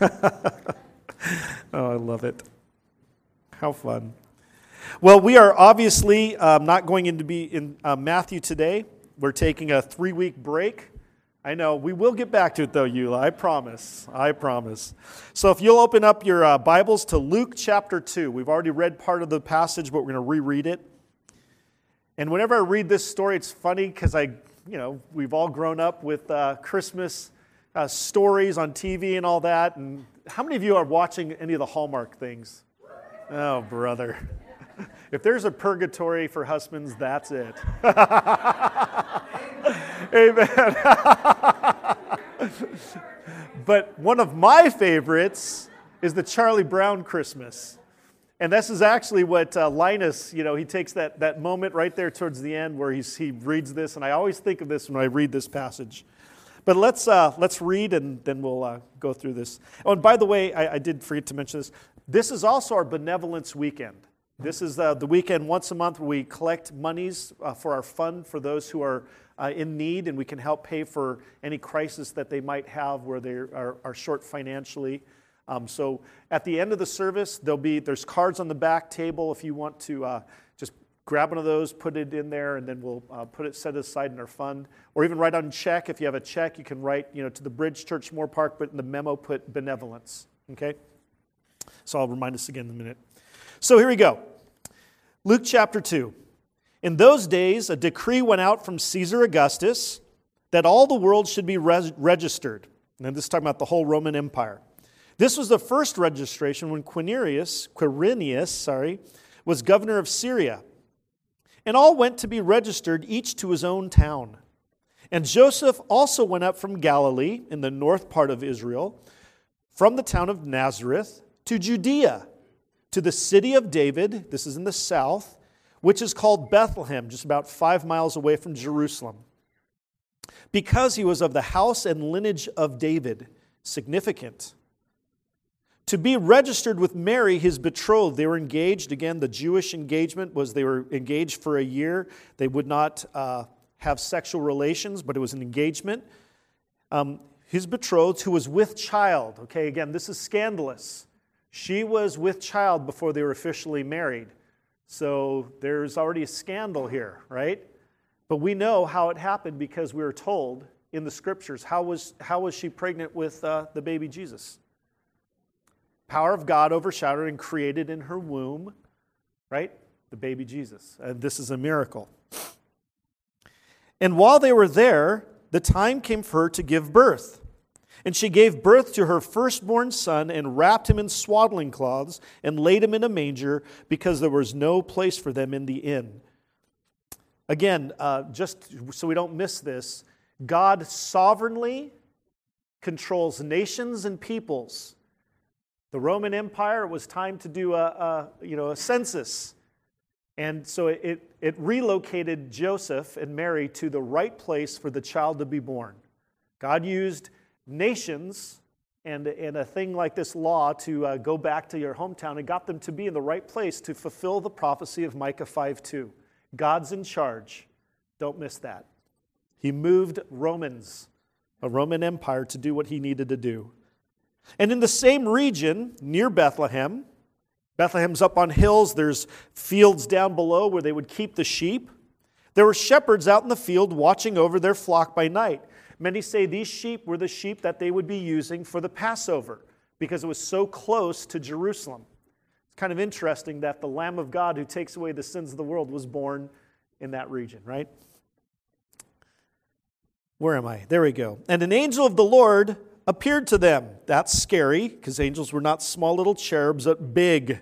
oh, I love it. How fun. Well, we are obviously um, not going to be in uh, Matthew today. We're taking a three week break. I know. We will get back to it, though, Eula. I promise. I promise. So if you'll open up your uh, Bibles to Luke chapter 2. We've already read part of the passage, but we're going to reread it. And whenever I read this story, it's funny because I, you know, we've all grown up with uh, Christmas uh, stories on TV and all that. And how many of you are watching any of the Hallmark things? Oh, brother. If there's a purgatory for husbands, that's it. Amen. but one of my favorites is the Charlie Brown Christmas. And this is actually what uh, Linus, you know, he takes that, that moment right there towards the end where he's, he reads this, and I always think of this when I read this passage. But let's, uh, let's read and then we'll uh, go through this. Oh, and by the way, I, I did forget to mention this. This is also our benevolence weekend. This is uh, the weekend once a month we collect monies uh, for our fund for those who are uh, in need, and we can help pay for any crisis that they might have where they are, are short financially. Um, so at the end of the service, there'll be there's cards on the back table if you want to uh, grab one of those, put it in there, and then we'll uh, put it set aside in our fund. Or even write on check. If you have a check, you can write you know to the Bridge Church Moorpark, but in the memo put benevolence. Okay. So I'll remind us again in a minute. So here we go. Luke chapter 2. In those days, a decree went out from Caesar Augustus that all the world should be res- registered. And this is talking about the whole Roman Empire. This was the first registration when Quirinius, Quirinius sorry, was governor of Syria. And all went to be registered, each to his own town. And Joseph also went up from Galilee, in the north part of Israel, from the town of Nazareth to Judea to the city of David, this is in the south, which is called Bethlehem, just about five miles away from Jerusalem. Because he was of the house and lineage of David, significant. To be registered with Mary, his betrothed, they were engaged. Again, the Jewish engagement was they were engaged for a year. They would not uh, have sexual relations, but it was an engagement. Um, his betrothed, who was with child. Okay, again, this is scandalous. She was with child before they were officially married. So there's already a scandal here, right? But we know how it happened because we were told in the scriptures how was, how was she pregnant with uh, the baby Jesus? Power of God overshadowed and created in her womb, right? The baby Jesus. And this is a miracle. And while they were there, the time came for her to give birth. And she gave birth to her firstborn son and wrapped him in swaddling cloths and laid him in a manger because there was no place for them in the inn. Again, uh, just so we don't miss this, God sovereignly controls nations and peoples. The Roman Empire, was time to do a, a you know, a census. And so it, it relocated Joseph and Mary to the right place for the child to be born. God used nations and, and a thing like this law to uh, go back to your hometown and got them to be in the right place to fulfill the prophecy of Micah 5 2. God's in charge. Don't miss that. He moved Romans, a Roman Empire, to do what he needed to do. And in the same region near Bethlehem, Bethlehem's up on hills, there's fields down below where they would keep the sheep. There were shepherds out in the field watching over their flock by night. Many say these sheep were the sheep that they would be using for the Passover because it was so close to Jerusalem. It's kind of interesting that the Lamb of God who takes away the sins of the world was born in that region, right? Where am I? There we go. And an angel of the Lord appeared to them. That's scary because angels were not small little cherubs, but big.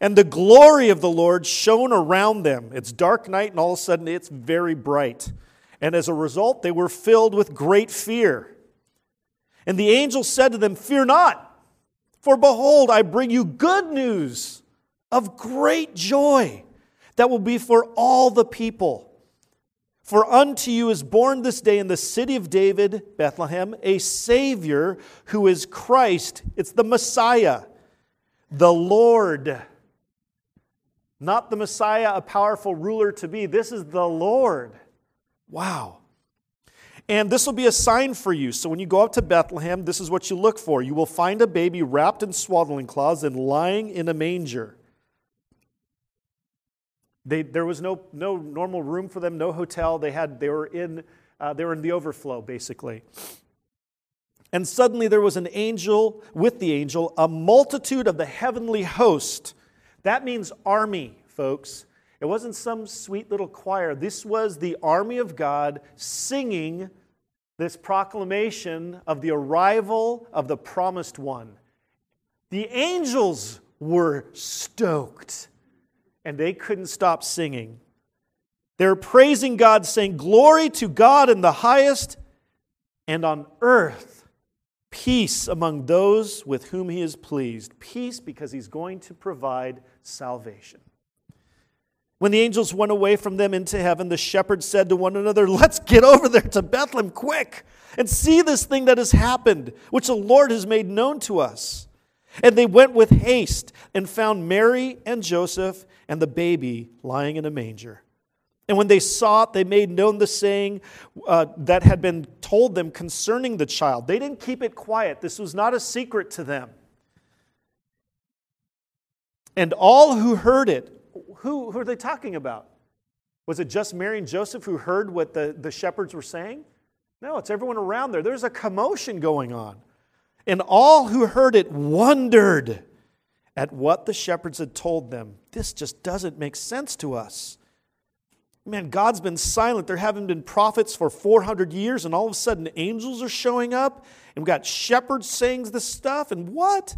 And the glory of the Lord shone around them. It's dark night, and all of a sudden it's very bright. And as a result, they were filled with great fear. And the angel said to them, Fear not, for behold, I bring you good news of great joy that will be for all the people. For unto you is born this day in the city of David, Bethlehem, a Savior who is Christ. It's the Messiah, the Lord. Not the Messiah, a powerful ruler to be. This is the Lord. Wow. And this will be a sign for you. So when you go up to Bethlehem, this is what you look for. You will find a baby wrapped in swaddling cloths and lying in a manger. They, there was no, no normal room for them, no hotel. They, had, they, were in, uh, they were in the overflow, basically. And suddenly there was an angel with the angel, a multitude of the heavenly host. That means army, folks. It wasn't some sweet little choir. This was the army of God singing this proclamation of the arrival of the promised one. The angels were stoked and they couldn't stop singing. They're praising God, saying, Glory to God in the highest, and on earth, peace among those with whom he is pleased. Peace because he's going to provide salvation. When the angels went away from them into heaven, the shepherds said to one another, Let's get over there to Bethlehem quick and see this thing that has happened, which the Lord has made known to us. And they went with haste and found Mary and Joseph and the baby lying in a manger. And when they saw it, they made known the saying uh, that had been told them concerning the child. They didn't keep it quiet, this was not a secret to them. And all who heard it, who, who are they talking about? Was it just Mary and Joseph who heard what the, the shepherds were saying? No, it's everyone around there. There's a commotion going on. And all who heard it wondered at what the shepherds had told them. This just doesn't make sense to us. Man, God's been silent. There haven't been prophets for 400 years, and all of a sudden angels are showing up, and we've got shepherds saying this stuff, and what?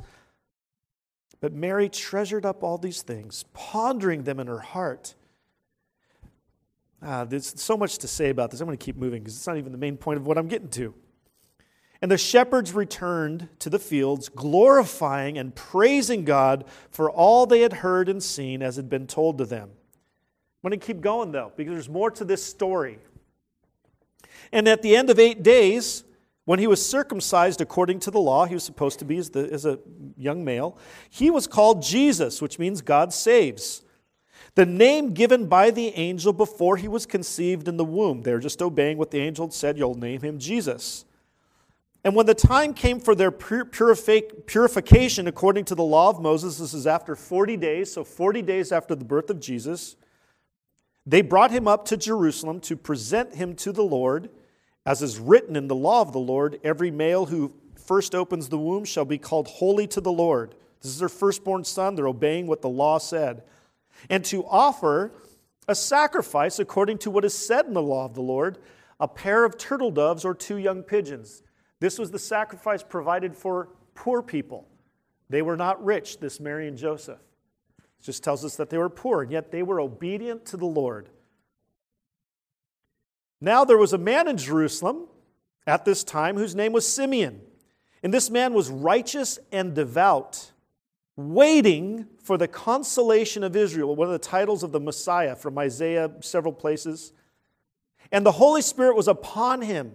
But Mary treasured up all these things, pondering them in her heart. Ah, there's so much to say about this. I'm going to keep moving because it's not even the main point of what I'm getting to. And the shepherds returned to the fields, glorifying and praising God for all they had heard and seen as had been told to them. I'm going to keep going though, because there's more to this story. And at the end of eight days, when he was circumcised according to the law, he was supposed to be as, the, as a young male, he was called Jesus, which means God saves. The name given by the angel before he was conceived in the womb. They're just obeying what the angel said, you'll name him Jesus. And when the time came for their purification according to the law of Moses, this is after 40 days, so 40 days after the birth of Jesus, they brought him up to Jerusalem to present him to the Lord. As is written in the law of the Lord, every male who first opens the womb shall be called holy to the Lord. This is their firstborn son. They're obeying what the law said. And to offer a sacrifice according to what is said in the law of the Lord a pair of turtle doves or two young pigeons. This was the sacrifice provided for poor people. They were not rich, this Mary and Joseph. It just tells us that they were poor, and yet they were obedient to the Lord. Now there was a man in Jerusalem at this time whose name was Simeon. And this man was righteous and devout, waiting for the consolation of Israel, one of the titles of the Messiah from Isaiah, several places. And the Holy Spirit was upon him,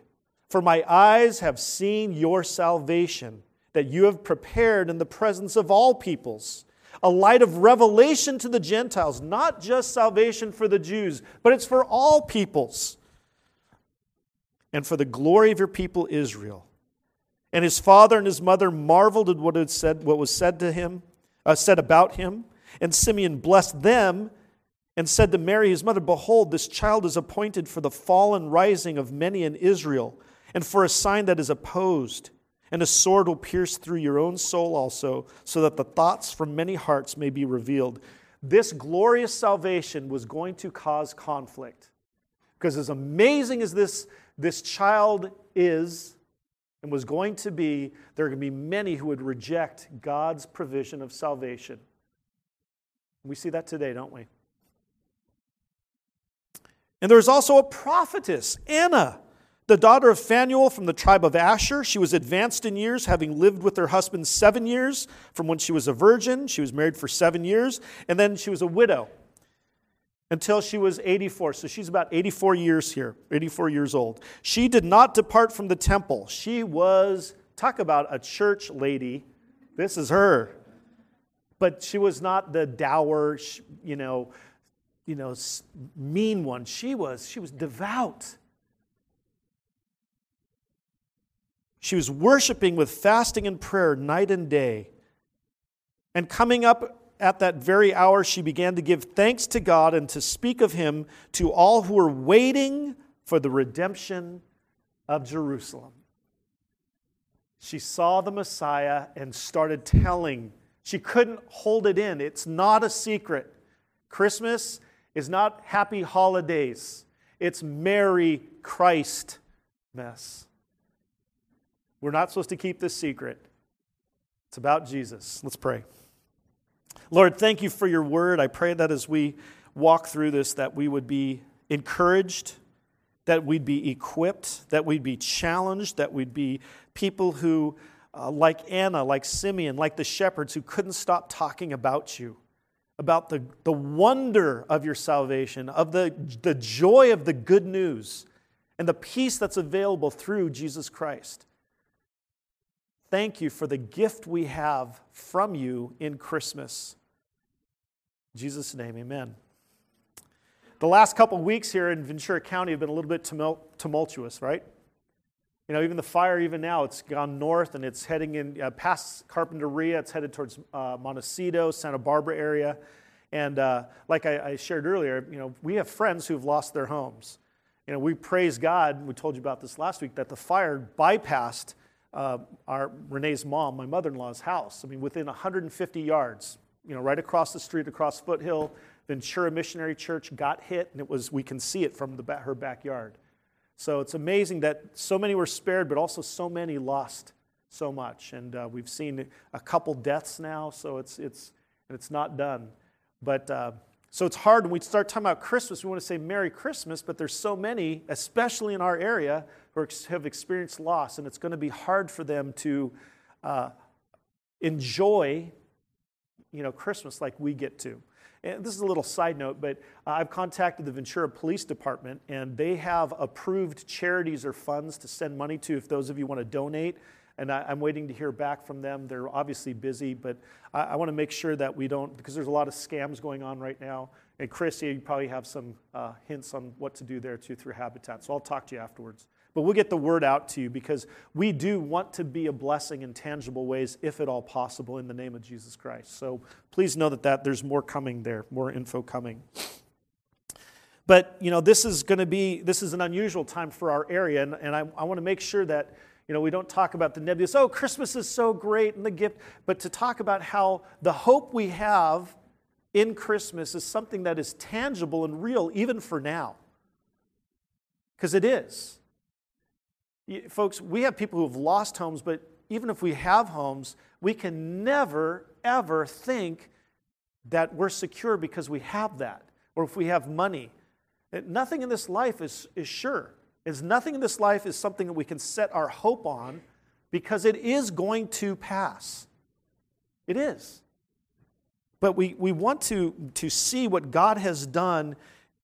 For my eyes have seen your salvation, that you have prepared in the presence of all peoples, a light of revelation to the Gentiles, not just salvation for the Jews, but it's for all peoples and for the glory of your people Israel. And his father and his mother marveled at what, had said, what was said to him, uh, said about him. And Simeon blessed them and said to Mary, his mother, Behold, this child is appointed for the fall and rising of many in Israel, and for a sign that is opposed. And a sword will pierce through your own soul also, so that the thoughts from many hearts may be revealed. This glorious salvation was going to cause conflict. Because as amazing as this this child is and was going to be, there are going to be many who would reject God's provision of salvation. We see that today, don't we? And there's also a prophetess, Anna, The daughter of Phanuel from the tribe of Asher. She was advanced in years, having lived with her husband seven years from when she was a virgin. She was married for seven years, and then she was a widow until she was 84. So she's about 84 years here, 84 years old. She did not depart from the temple. She was, talk about a church lady. This is her. But she was not the dour, you know, you know, mean one. She was, she was devout. She was worshiping with fasting and prayer night and day. And coming up at that very hour, she began to give thanks to God and to speak of him to all who were waiting for the redemption of Jerusalem. She saw the Messiah and started telling. She couldn't hold it in. It's not a secret. Christmas is not happy holidays, it's Merry Christ mess. We're not supposed to keep this secret. It's about Jesus. Let's pray. Lord, thank you for your word. I pray that as we walk through this, that we would be encouraged, that we'd be equipped, that we'd be challenged, that we'd be people who, uh, like Anna, like Simeon, like the shepherds, who couldn't stop talking about you, about the, the wonder of your salvation, of the, the joy of the good news, and the peace that's available through Jesus Christ. Thank you for the gift we have from you in Christmas. In Jesus' name, amen. The last couple weeks here in Ventura County have been a little bit tumultuous, right? You know, even the fire, even now, it's gone north and it's heading in uh, past Carpinteria. It's headed towards uh, Montecito, Santa Barbara area. And uh, like I, I, shared earlier, you know, we have friends who've lost their homes. You know, we praise God. We told you about this last week that the fire bypassed uh, our Renee's mom, my mother-in-law's house. I mean, within 150 yards, you know, right across the street, across Foothill, Ventura Missionary Church got hit, and it was we can see it from the, her backyard. So it's amazing that so many were spared, but also so many lost so much. And uh, we've seen a couple deaths now, so it's it's it's not done. But uh, so it's hard when we start talking about Christmas. We want to say Merry Christmas, but there's so many, especially in our area, who have experienced loss, and it's going to be hard for them to uh, enjoy you know, Christmas like we get to. And this is a little side note, but uh, I've contacted the Ventura Police Department, and they have approved charities or funds to send money to if those of you want to donate. And I, am waiting to hear back from them. They're obviously busy, but I, I want to make sure that we don't, because there's a lot of scams going on right now. And Chris, you probably have some uh, hints on what to do there too through Habitat. So I'll talk to you afterwards. But we'll get the word out to you because we do want to be a blessing in tangible ways, if at all possible, in the name of Jesus Christ. So please know that, that there's more coming there, more info coming. But you know, this is going to be this is an unusual time for our area, and, and I, I want to make sure that you know we don't talk about the nebulous. Oh, Christmas is so great and the gift, but to talk about how the hope we have in Christmas is something that is tangible and real, even for now, because it is. Folks, we have people who have lost homes, but even if we have homes, we can never, ever think that we're secure because we have that or if we have money. Nothing in this life is, is sure. Is nothing in this life is something that we can set our hope on because it is going to pass. It is. But we, we want to, to see what God has done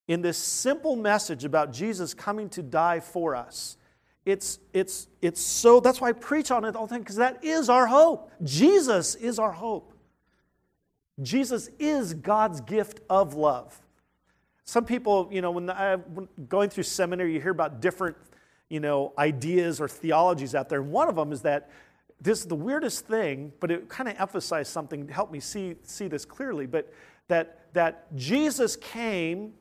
in this simple message about Jesus coming to die for us it's, it's, it's so, that's why I preach on it all the time, because that is our hope. Jesus is our hope. Jesus is God's gift of love. Some people, you know, when, I, uh, when going through seminary, you hear about different, you know, ideas or theologies out there. And one of them is that this is the weirdest thing, but it kind of emphasized something to help me see, see this clearly, but that, that Jesus came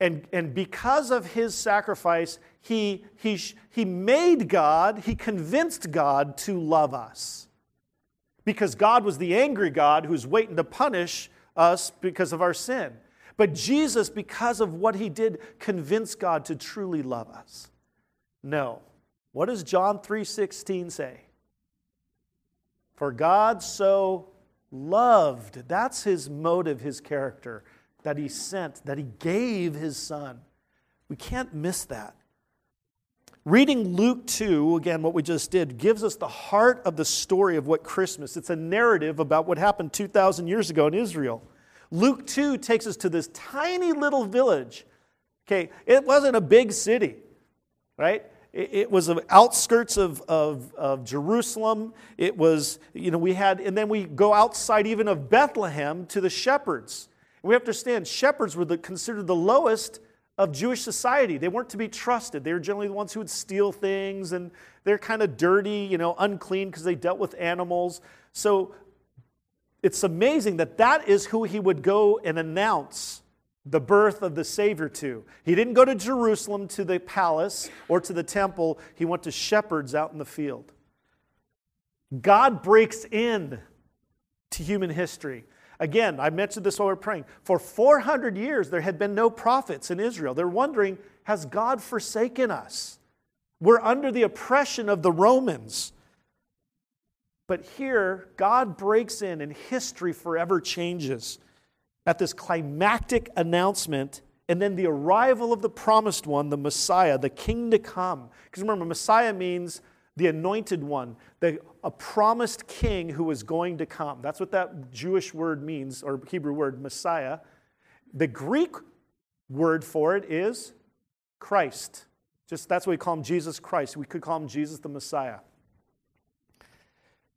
and, and because of his sacrifice, he, he, he made God, he convinced God to love us. Because God was the angry God who's waiting to punish us because of our sin. But Jesus, because of what he did, convinced God to truly love us. No. What does John 3:16 say? For God so loved, that's his motive, his character that he sent, that he gave his son. We can't miss that. Reading Luke 2, again, what we just did, gives us the heart of the story of what Christmas. It's a narrative about what happened 2,000 years ago in Israel. Luke 2 takes us to this tiny little village. Okay, it wasn't a big city, right? It was the outskirts of, of, of, Jerusalem. It was, you know, we had, and then we go outside even of Bethlehem to the shepherds. And we have to understand, shepherds were the, considered the lowest of Jewish society. They weren't to be trusted. They were generally the ones who would steal things, and they're kind of dirty, you know, unclean because they dealt with animals. So it's amazing that that is who he would go and announce the birth of the Savior to. He didn't go to Jerusalem to the palace or to the temple, he went to shepherds out in the field. God breaks in to human history. Again, I mentioned this while we are praying. For 400 years, there had been no prophets in Israel. They're wondering, has God forsaken us? We're under the oppression of the Romans. But here, God breaks in and history forever changes at this climactic announcement and then the arrival of the promised one, the Messiah, the king to come. Because remember, Messiah means the anointed one, the, a promised king who is going to come. That's what that Jewish word means, or Hebrew word, Messiah. The Greek word for it is Christ. Just that's what we call him Jesus Christ. We could call him Jesus the Messiah.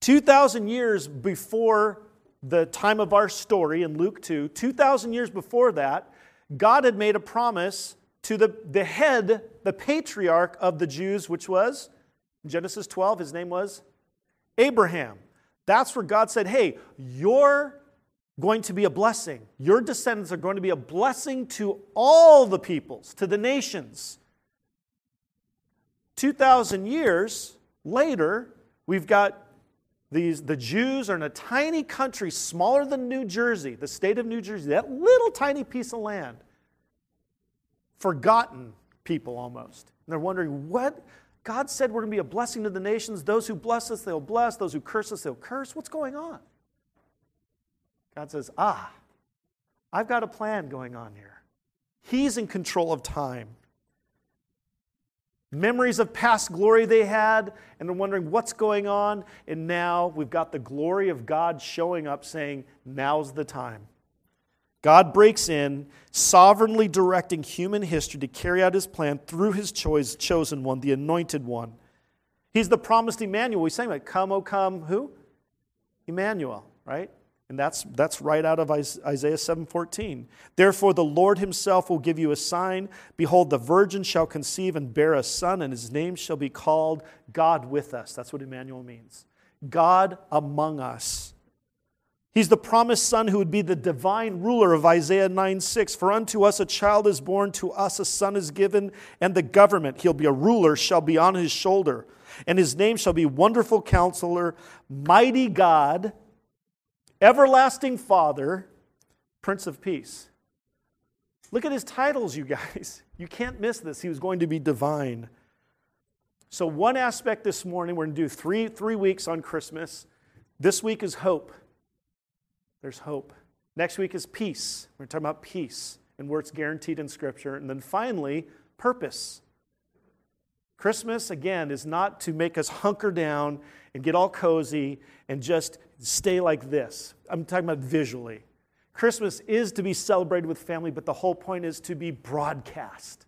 2,000 years before the time of our story in Luke 2, 2,000 years before that, God had made a promise to the, the head, the patriarch of the Jews, which was Genesis 12, his name was Abraham. That's where God said, Hey, you're going to be a blessing. Your descendants are going to be a blessing to all the peoples, to the nations. 2,000 years later, we've got these, the Jews are in a tiny country smaller than New Jersey, the state of New Jersey, that little tiny piece of land. Forgotten people almost. And they're wondering, what? God said we're going to be a blessing to the nations. Those who bless us, they'll bless. Those who curse us, they'll curse. What's going on? God says, ah, I've got a plan going on here. He's in control of time memories of past glory they had, and they're wondering what's going on. And now we've got the glory of God showing up, saying, Now's the time. God breaks in, sovereignly directing human history to carry out his plan through his choice, chosen one, the anointed one. He's the promised Emmanuel. We sang that, Come, O come, who? Emmanuel, right? And that's, that's right out of Isaiah 7:14. Therefore the Lord himself will give you a sign. Behold, the virgin shall conceive and bear a son, and his name shall be called God with us. That's what Emmanuel means. God among us. He's the promised son who would be the divine ruler of Isaiah 9 6. For unto us a child is born, to us a son is given, and the government, he'll be a ruler, shall be on his shoulder. And his name shall be Wonderful Counselor, Mighty God Everlasting Father, Prince of Peace. Look at his titles, you guys. You can't miss this. He was going to be divine. So, one aspect this morning, we're going to do three, three weeks on Christmas. This week is hope. There's hope. Next week is peace. We're talking about peace and where it's guaranteed in Scripture. And then finally, purpose. Christmas, again, is not to make us hunker down and get all cozy and just stay like this. I'm talking about visually. Christmas is to be celebrated with family, but the whole point is to be broadcast.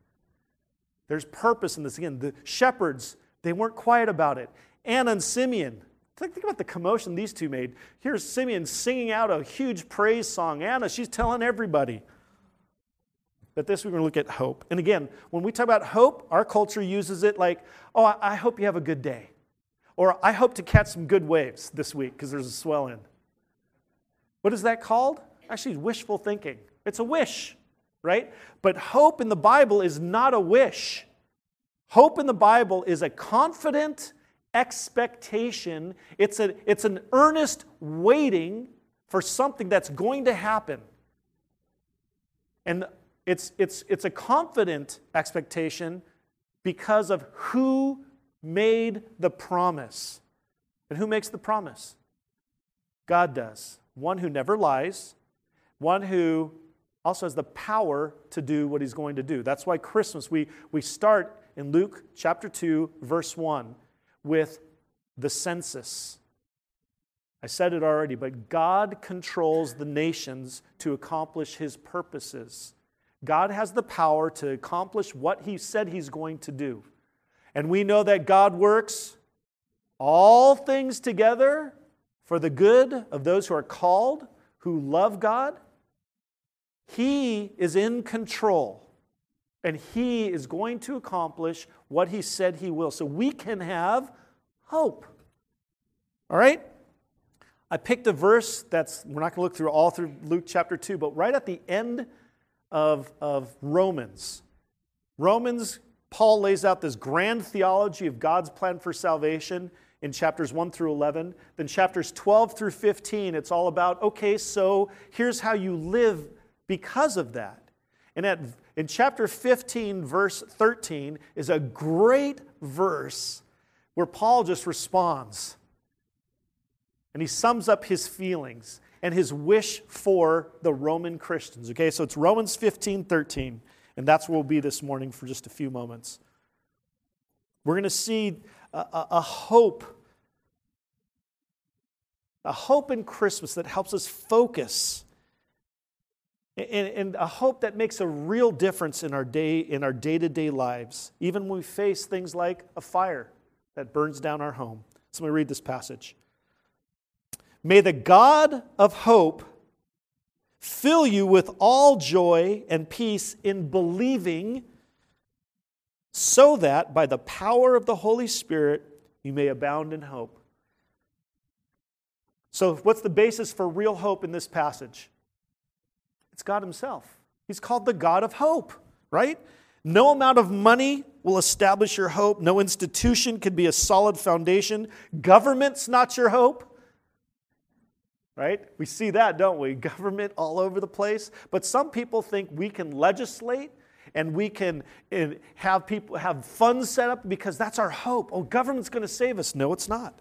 There's purpose in this. Again, the shepherds, they weren't quiet about it. Anna and Simeon, think, think about the commotion these two made. Here's Simeon singing out a huge praise song. Anna, she's telling everybody. But this we're going to look at hope. And again, when we talk about hope, our culture uses it like, oh, I hope you have a good day. Or I hope to catch some good waves this week because there's a swell in. What is that called? Actually, wishful thinking. It's a wish, right? But hope in the Bible is not a wish. Hope in the Bible is a confident expectation, it's, a, it's an earnest waiting for something that's going to happen. And it's, it's, it's a confident expectation because of who made the promise. And who makes the promise? God does. One who never lies, one who also has the power to do what he's going to do. That's why Christmas, we, we start in Luke chapter 2, verse 1, with the census. I said it already, but God controls the nations to accomplish his purposes. God has the power to accomplish what he said he's going to do. And we know that God works all things together for the good of those who are called, who love God. He is in control and he is going to accomplish what he said he will. So we can have hope. All right? I picked a verse that's, we're not going to look through all through Luke chapter 2, but right at the end of, of Romans, Romans, Paul lays out this grand theology of God's plan for salvation in chapters 1 through 11. Then chapters 12 through 15, it's all about, okay, so here's how you live because of that. And at, in chapter 15, verse 13, is a great verse where Paul just responds. And he sums up his feelings and his wish for the Roman Christians. Okay, so it's Romans 15, 13. And that's where we'll be this morning for just a few moments. We're going to see a, a, a hope, a hope in Christmas that helps us focus and, and, a hope that makes a real difference in our day in our day-to-day lives even when we face things like a fire that burns down our home so let me read this passage may the god of hope fill you with all joy and peace in believing so that by the power of the holy spirit you may abound in hope so what's the basis for real hope in this passage it's God Himself. He's called the God of hope, right? No amount of money will establish your hope. No institution can be a solid foundation. Government's not your hope. Right? We see that, don't we? Government all over the place. But some people think we can legislate and we can eh, have people have funds set up because that's our hope. Oh, government's going to save us. No, it's not.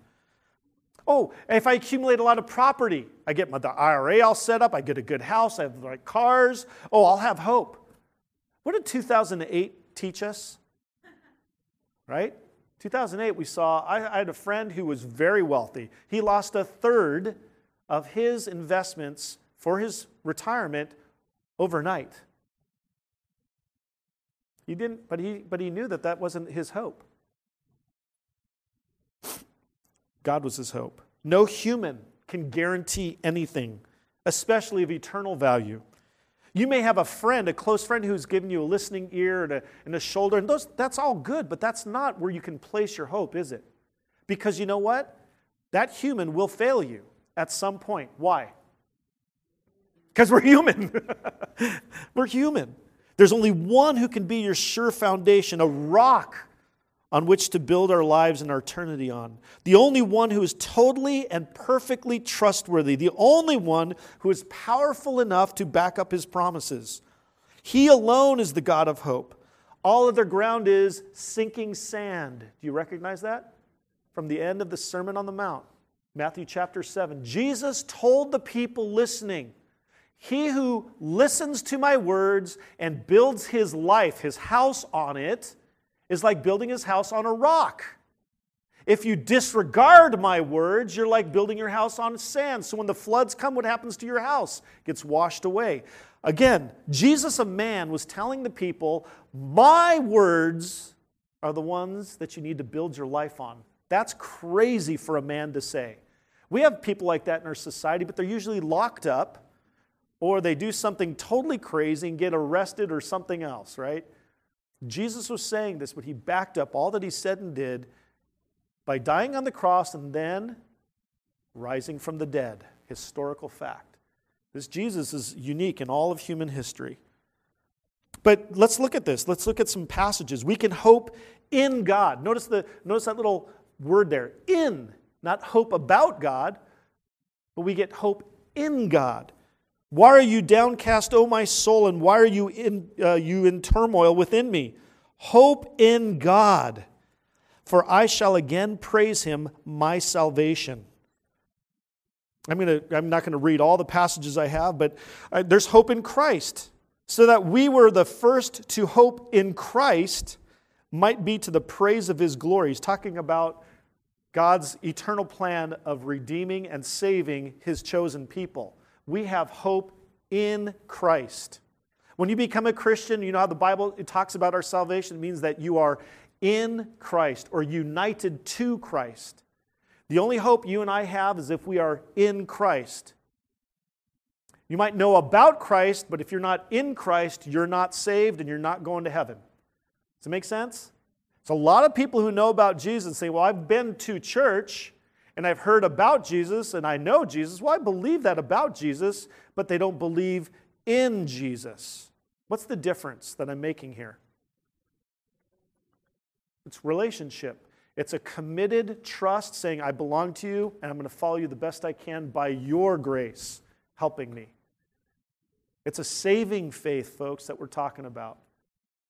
Oh, if I accumulate a lot of property, I get my, the IRA all set up, I get a good house, I have the right cars. Oh, I'll have hope. What did 2008 teach us? Right? 2008, we saw, I, I had a friend who was very wealthy. He lost a third of his investments for his retirement overnight. He didn't, but he, but he knew that that wasn't his hope. God was his hope. No human can guarantee anything, especially of eternal value. You may have a friend, a close friend, who's given you a listening ear and a, and a shoulder, and those, that's all good, but that's not where you can place your hope, is it? Because you know what? That human will fail you at some point. Why? Because we're human. we're human. There's only one who can be your sure foundation, a rock on which to build our lives and our eternity on. The only one who is totally and perfectly trustworthy. The only one who is powerful enough to back up his promises. He alone is the God of hope. All other ground is sinking sand. Do you recognize that? From the end of the Sermon on the Mount, Matthew chapter 7. Jesus told the people listening, He who listens to my words and builds his life, his house on it, is like building his house on a rock. If you disregard my words, you're like building your house on sand. So when the floods come, what happens to your house? Gets washed away. Again, Jesus, a man, was telling the people, My words are the ones that you need to build your life on. That's crazy for a man to say. We have people like that in our society, but they're usually locked up or they do something totally crazy and get arrested or something else, right? Jesus was saying this, but he backed up all that he said and did by dying on the cross and then rising from the dead. Historical fact. This Jesus is unique in all of human history. But let's look at this. Let's look at some passages. We can hope in God. Notice, the, notice that little word there in, not hope about God, but we get hope in God. Why are you downcast, O my soul, and why are you in, uh, you in turmoil within me? Hope in God, for I shall again praise him, my salvation. I'm, gonna, I'm not going to read all the passages I have, but uh, there's hope in Christ. So that we were the first to hope in Christ, might be to the praise of his glory. He's talking about God's eternal plan of redeeming and saving his chosen people. We have hope in Christ. When you become a Christian, you know how the Bible talks about our salvation it means that you are in Christ or united to Christ. The only hope you and I have is if we are in Christ. You might know about Christ, but if you're not in Christ, you're not saved and you're not going to heaven. Does it make sense? A lot of people who know about Jesus say, Well, I've been to church and I've heard about Jesus and I know Jesus. Well, I believe that about Jesus, but they don't believe in Jesus. What's the difference that I'm making here? It's relationship. It's a committed trust saying, I belong to you and I'm going to follow you the best I can by your grace helping me. It's a saving faith, folks, that we're talking about.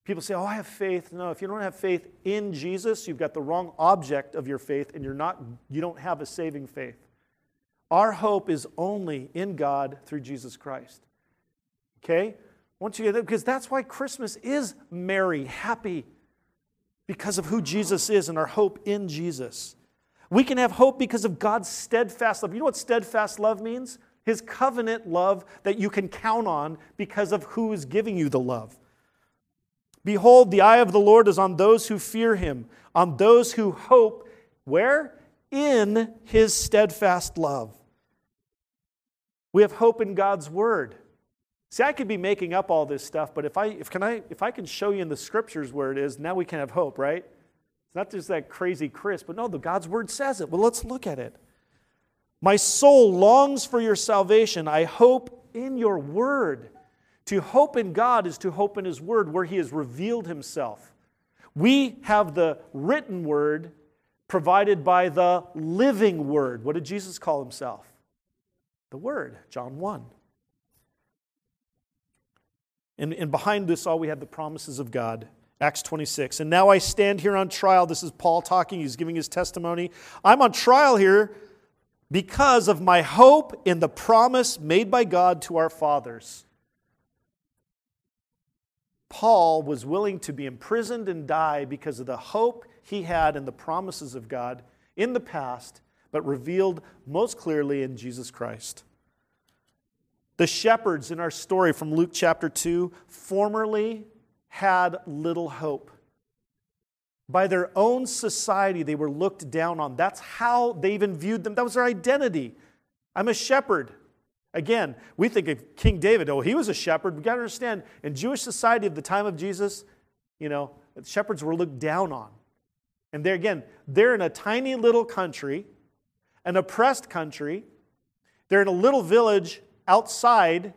People say, Oh, I have faith. No, if you don't have faith in Jesus, you've got the wrong object of your faith and you're not, you don't have a saving faith. Our hope is only in God through Jesus Christ. Okay? Once you get that, because that's why Christmas is merry, happy, because of who Jesus is and our hope in Jesus. We can have hope because of God's steadfast love. You know what steadfast love means? His covenant love that you can count on because of who is giving you the love. Behold, the eye of the Lord is on those who fear him, on those who hope, where? In his steadfast love. We have hope in God's word. See, I could be making up all this stuff, but if I, if, can I, if I can show you in the scriptures where it is, now we can have hope, right? It's not just that crazy Chris, but no, the God's word says it. Well, let's look at it. My soul longs for your salvation. I hope in your word. To hope in God is to hope in His Word, where He has revealed Himself. We have the written Word provided by the living Word. What did Jesus call Himself? The Word, John 1. And, and behind this all, we have the promises of God. Acts 26. And now I stand here on trial. This is Paul talking. He's giving his testimony. I'm on trial here because of my hope in the promise made by God to our fathers. Paul was willing to be imprisoned and die because of the hope he had in the promises of God in the past, but revealed most clearly in Jesus Christ. The shepherds in our story from Luke chapter 2 formerly had little hope. By their own society, they were looked down on. That's how they even viewed them. That was their identity. I'm a shepherd. Again, we think of King David, oh, he was a shepherd. We've got to understand, in Jewish society of the time of Jesus, you know, shepherds were looked down on. And there again, they're in a tiny little country, an oppressed country. They're in a little village outside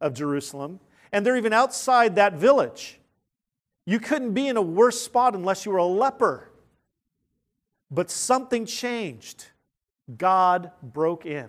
of Jerusalem, and they're even outside that village. You couldn't be in a worse spot unless you were a leper. But something changed. God broke in.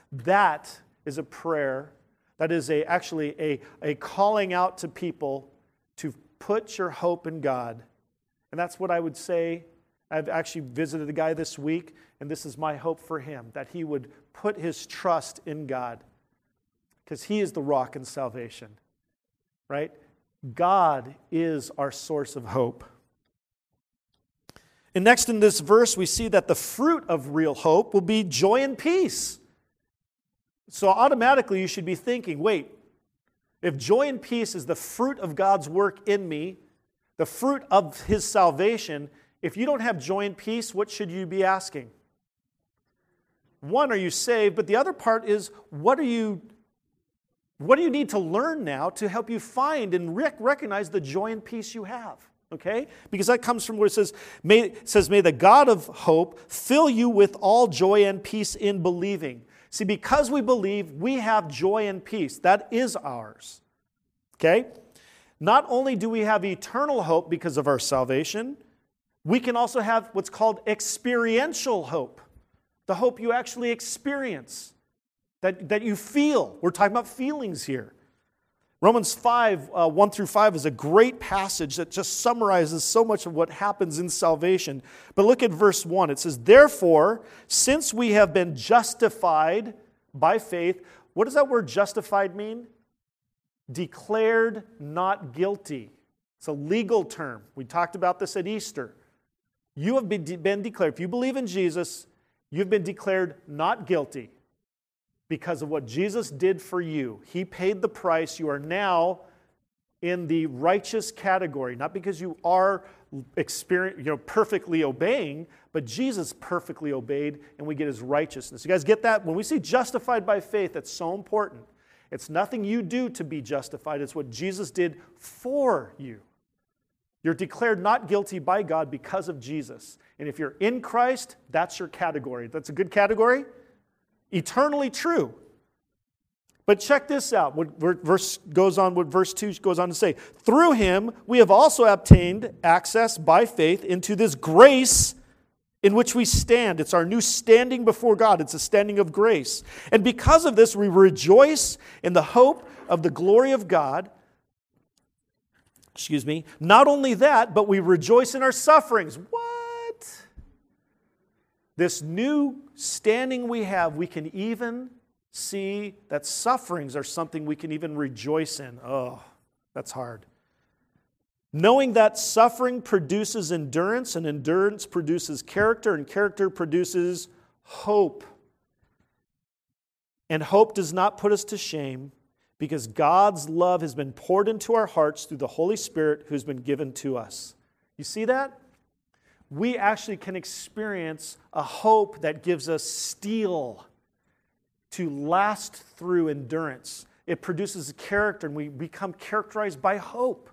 That is a prayer. That is a, actually a, a calling out to people to put your hope in God. And that's what I would say. I've actually visited a guy this week, and this is my hope for him that he would put his trust in God because He is the rock and salvation, right? God is our source of hope. And next in this verse, we see that the fruit of real hope will be joy and peace. So automatically, you should be thinking wait, if joy and peace is the fruit of God's work in me, the fruit of His salvation, if you don't have joy and peace, what should you be asking? One, are you saved? But the other part is, what are you what do you need to learn now to help you find and rec- recognize the joy and peace you have? Okay? Because that comes from where it says, may, it says, May the God of hope fill you with all joy and peace in believing. See, because we believe, we have joy and peace. That is ours. Okay? not only do we have eternal hope because of our salvation, we can also have what's called experiential hope the hope you actually experience, that, that you feel. We're talking about feelings here. Romans 5, uh, 1 through 5 is a great passage that just summarizes so much of what happens in salvation. But look at verse 1. It says, Therefore, since we have been justified by faith, what does that word justified mean? Declared not guilty. It's a legal term. We talked about this at Easter. You have been, been declared, if you believe in Jesus, you've been declared not guilty because of what Jesus did for you. He paid the price. You are now in the righteous category, not because you are experience, you know, perfectly obeying, but Jesus perfectly obeyed and we get his righteousness. You guys get that? When we see justified by faith, that's so important. It's nothing you do to be justified, it's what Jesus did for you. You're declared not guilty by God because of Jesus. And if you're in Christ, that's your category. That's a good category. Eternally true. But check this out. What verse goes on, what verse 2 goes on to say. Through him we have also obtained access by faith into this grace in which we stand. It's our new standing before God. It's a standing of grace. And because of this, we rejoice in the hope of the glory of God. Excuse me. Not only that, but we rejoice in our sufferings. What? This new standing we have, we can even see that sufferings are something we can even rejoice in. Oh, that's hard. Knowing that suffering produces endurance, and endurance produces character, and character produces hope. And hope does not put us to shame because God's love has been poured into our hearts through the Holy Spirit who's been given to us. You see that? We actually can experience a hope that gives us steel to last through endurance. It produces a character, and we become characterized by hope.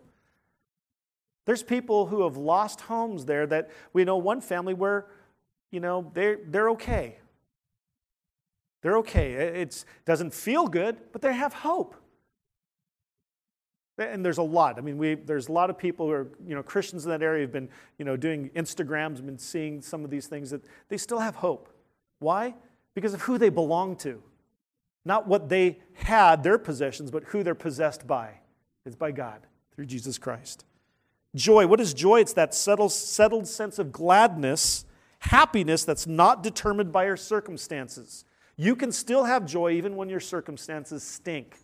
There's people who have lost homes there that we know one family where, you know, they're, they're okay. They're okay. It doesn't feel good, but they have hope. And there's a lot. I mean, we, there's a lot of people who are, you know, Christians in that area have been, you know, doing Instagrams, been seeing some of these things that they still have hope. Why? Because of who they belong to. Not what they had, their possessions, but who they're possessed by. It's by God through Jesus Christ. Joy. What is joy? It's that settled, settled sense of gladness, happiness that's not determined by your circumstances. You can still have joy even when your circumstances stink.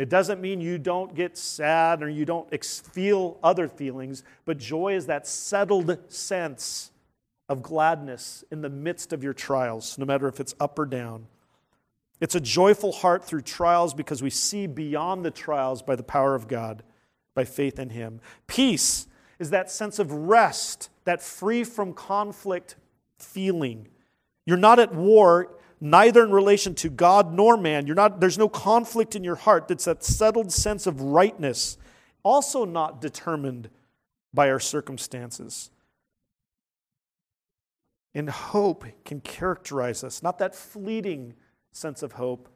It doesn't mean you don't get sad or you don't feel other feelings, but joy is that settled sense of gladness in the midst of your trials, no matter if it's up or down. It's a joyful heart through trials because we see beyond the trials by the power of God, by faith in Him. Peace is that sense of rest, that free from conflict feeling. You're not at war neither in relation to God nor man. You're not, there's no conflict in your heart. That's that settled sense of rightness, also not determined by our circumstances. And hope can characterize us, not that fleeting sense of hope,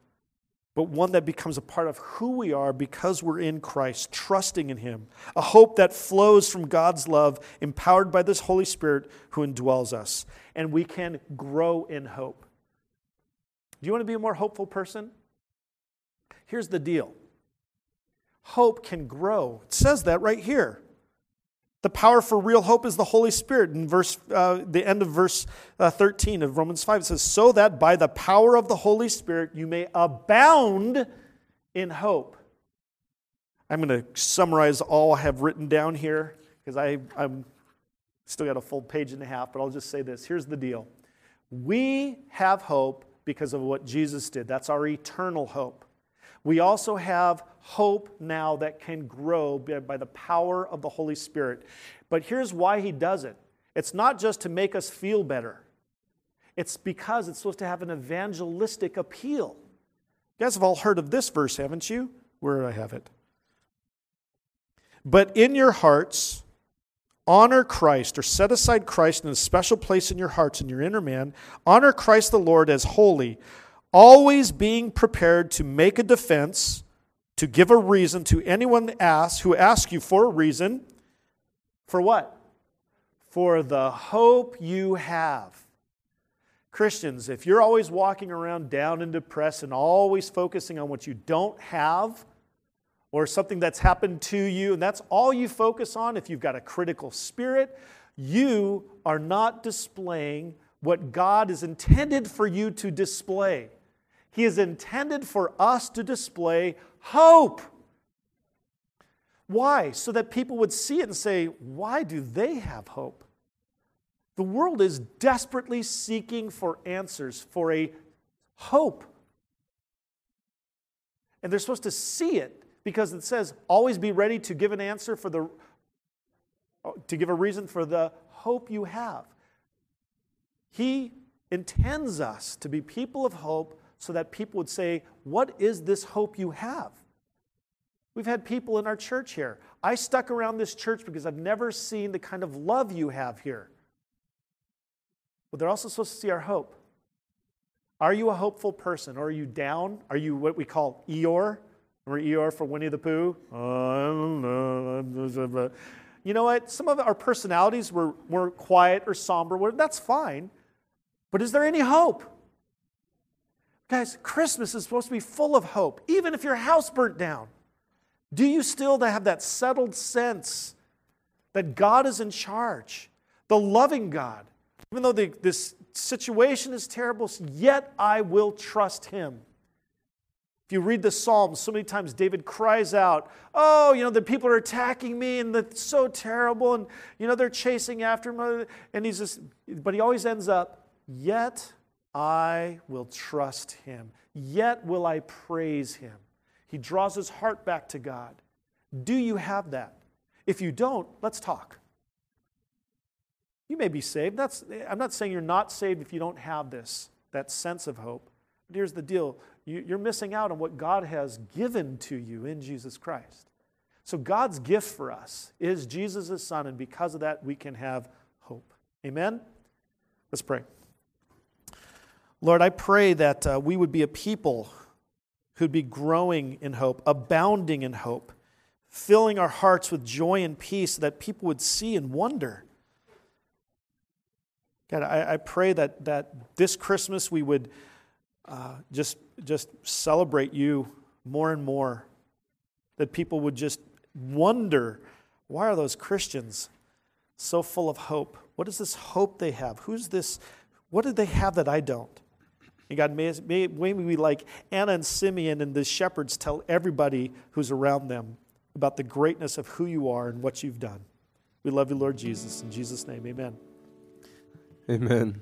but one that becomes a part of who we are because we're in Christ, trusting in Him. A hope that flows from God's love, empowered by this Holy Spirit who indwells us. And we can grow in hope. Do you want to be a more hopeful person? Here's the deal hope can grow. It says that right here. The power for real hope is the Holy Spirit. In verse, uh, the end of verse uh, 13 of Romans 5, it says, So that by the power of the Holy Spirit you may abound in hope. I'm going to summarize all I have written down here because I, I'm still got a full page and a half, but I'll just say this. Here's the deal We have hope because of what Jesus did. That's our eternal hope. We also have hope now that can grow by the power of the Holy Spirit. But here's why he does it it's not just to make us feel better, it's because it's supposed to have an evangelistic appeal. You guys have all heard of this verse, haven't you? Where do I have it? But in your hearts, honor Christ or set aside Christ in a special place in your hearts and your inner man. Honor Christ the Lord as holy, always being prepared to make a defense to give a reason to anyone that asks, who asks you for a reason. For what? For the hope you have. Christians, if you're always walking around down and depressed and always focusing on what you don't have or something that's happened to you, and that's all you focus on, if you've got a critical spirit, you are not displaying what God is intended for you to display. He is intended for us to display hope. Why? So that people would see it and say, why do they have hope? The world is desperately seeking for answers, for a hope. And they're supposed to see it because it says, always be ready to give an answer for the, uh, to give a reason for the hope you have. He intends us to be people of hope so that people would say, What is this hope you have? We've had people in our church here. I stuck around this church because I've never seen the kind of love you have here. But they're also supposed to see our hope. Are you a hopeful person or are you down? Are you what we call Eeyore? Remember ER for Winnie the Pooh? You know what? Some of our personalities were more quiet or somber. That's fine. But is there any hope? Guys, Christmas is supposed to be full of hope, even if your house burnt down. Do you still have that settled sense that God is in charge, the loving God? Even though the, this situation is terrible, yet I will trust him. You read the Psalms, so many times David cries out, Oh, you know, the people are attacking me and it's so terrible, and, you know, they're chasing after him. And he's just, but he always ends up, Yet I will trust him. Yet will I praise him. He draws his heart back to God. Do you have that? If you don't, let's talk. You may be saved. That's, I'm not saying you're not saved if you don't have this, that sense of hope. But here's the deal you're missing out on what God has given to you in Jesus Christ. So, God's gift for us is Jesus' Son, and because of that, we can have hope. Amen? Let's pray. Lord, I pray that uh, we would be a people who'd be growing in hope, abounding in hope, filling our hearts with joy and peace that people would see and wonder God, I, I pray that, that this Christmas we would uh, just, just celebrate you more and more. That people would just wonder why are those Christians so full of hope? What is this hope they have? Who's this? What do they have that I don't? And God, may, may, may we like Anna and Simeon and the shepherds tell everybody who's around them about the greatness of who you are and what you've done. We love you, Lord Jesus. In Jesus' name, amen. Amen.